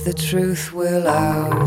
the truth will out.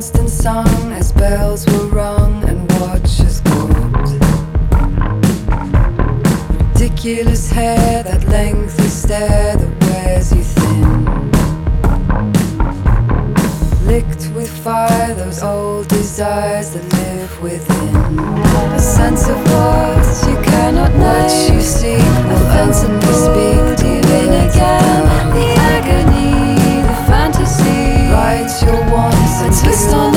constant song as bells were rung and watches gold. Ridiculous hair, that lengthy stare that wears you thin. Licked with fire, those old desires that live within. A sense of what you cannot know, what you seek, the fence and we speak, dealing again. based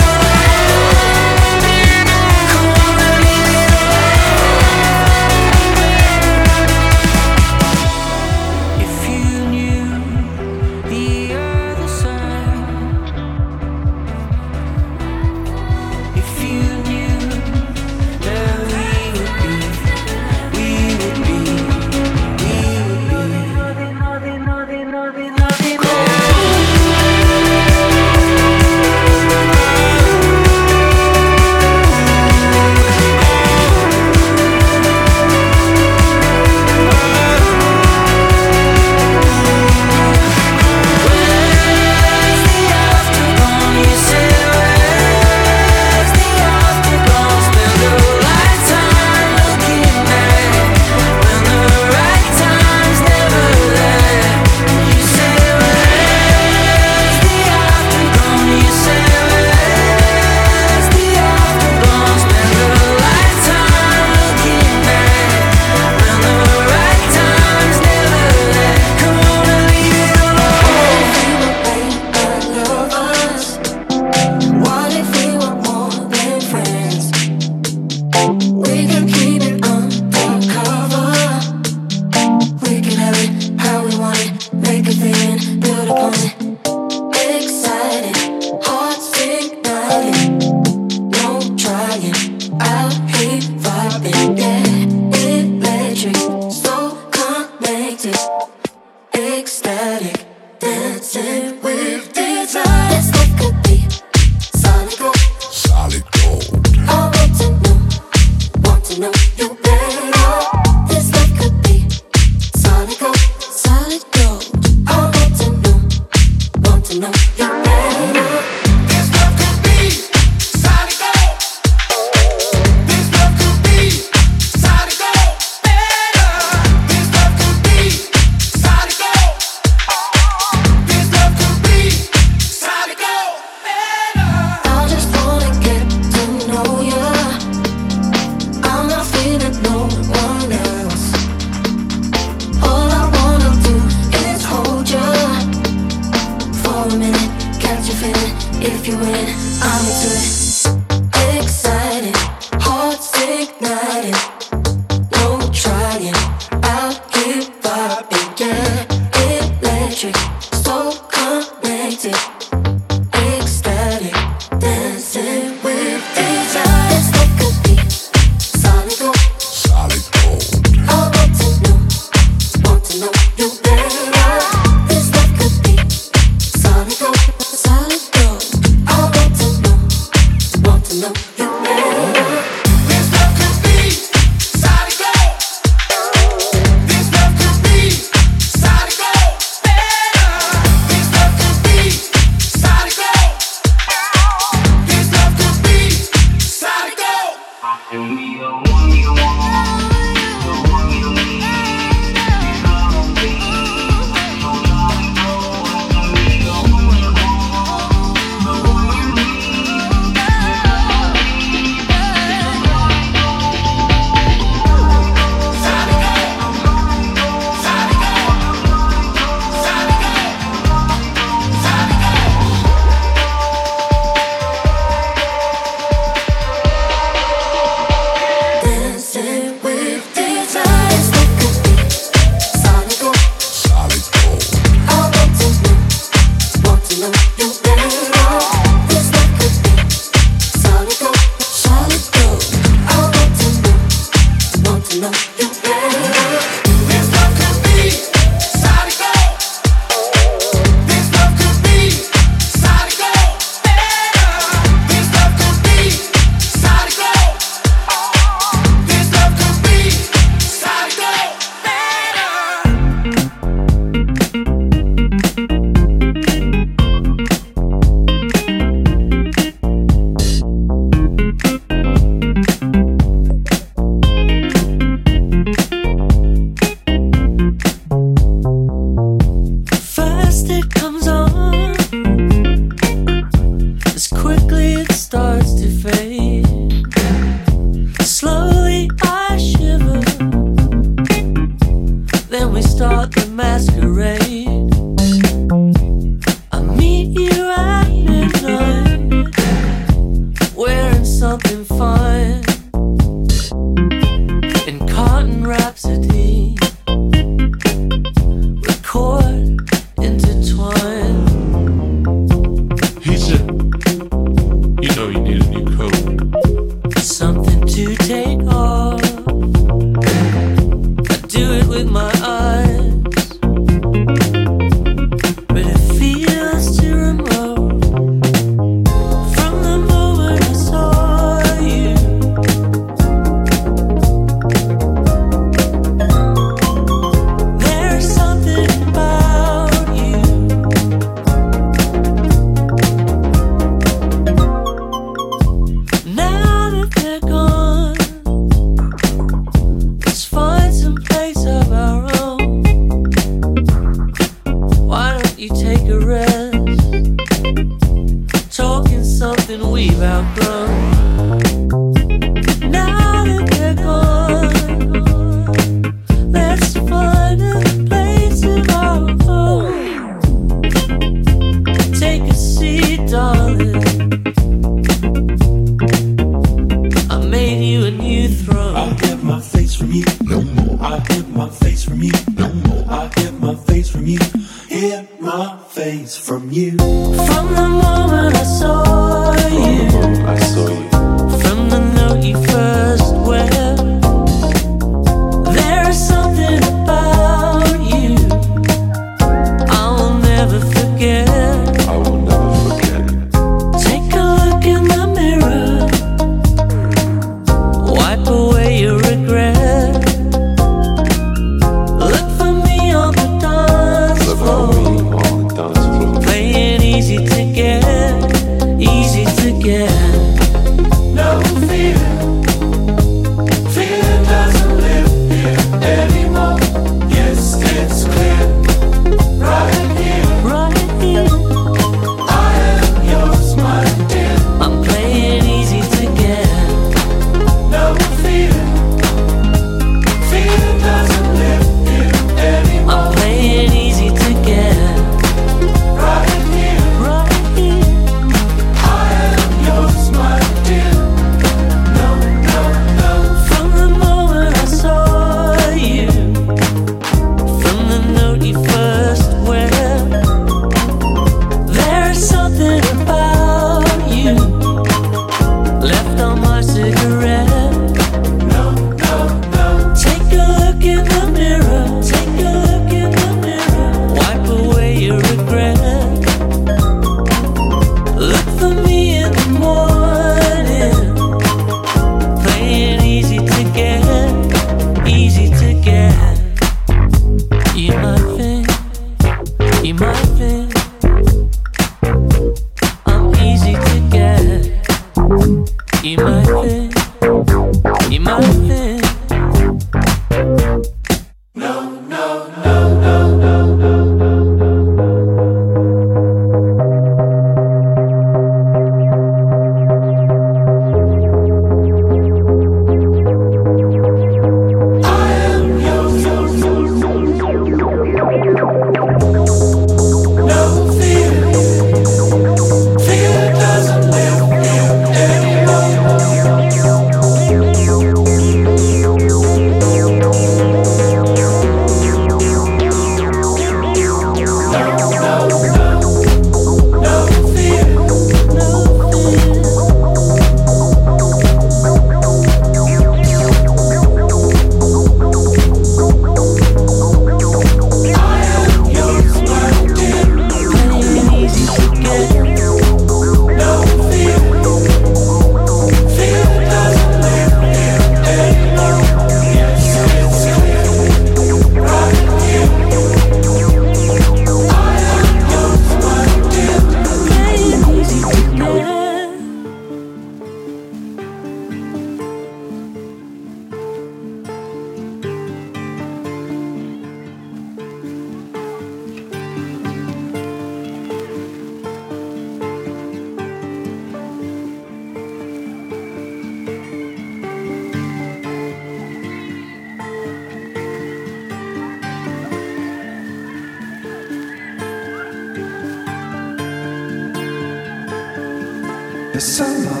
December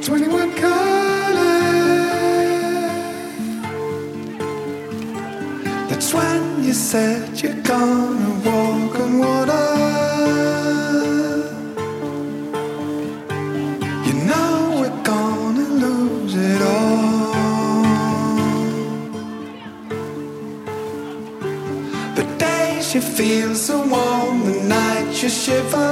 21 calling. That's when you said you're gonna walk on water. You know we're gonna lose it all. But days you feel so warm, the nights you shiver.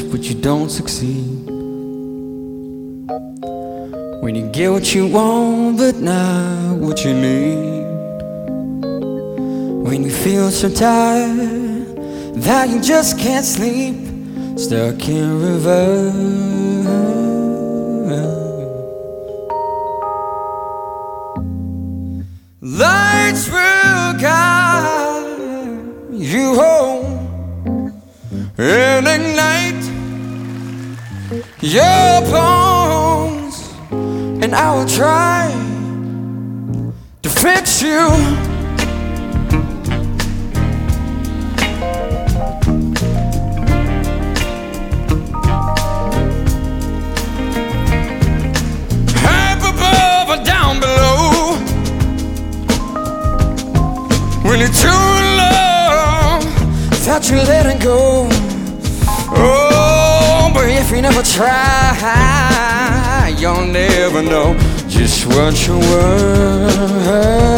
but you don't succeed. When you get what you want, but not what you need. When you feel so tired that you just can't sleep, stuck in reverse. world.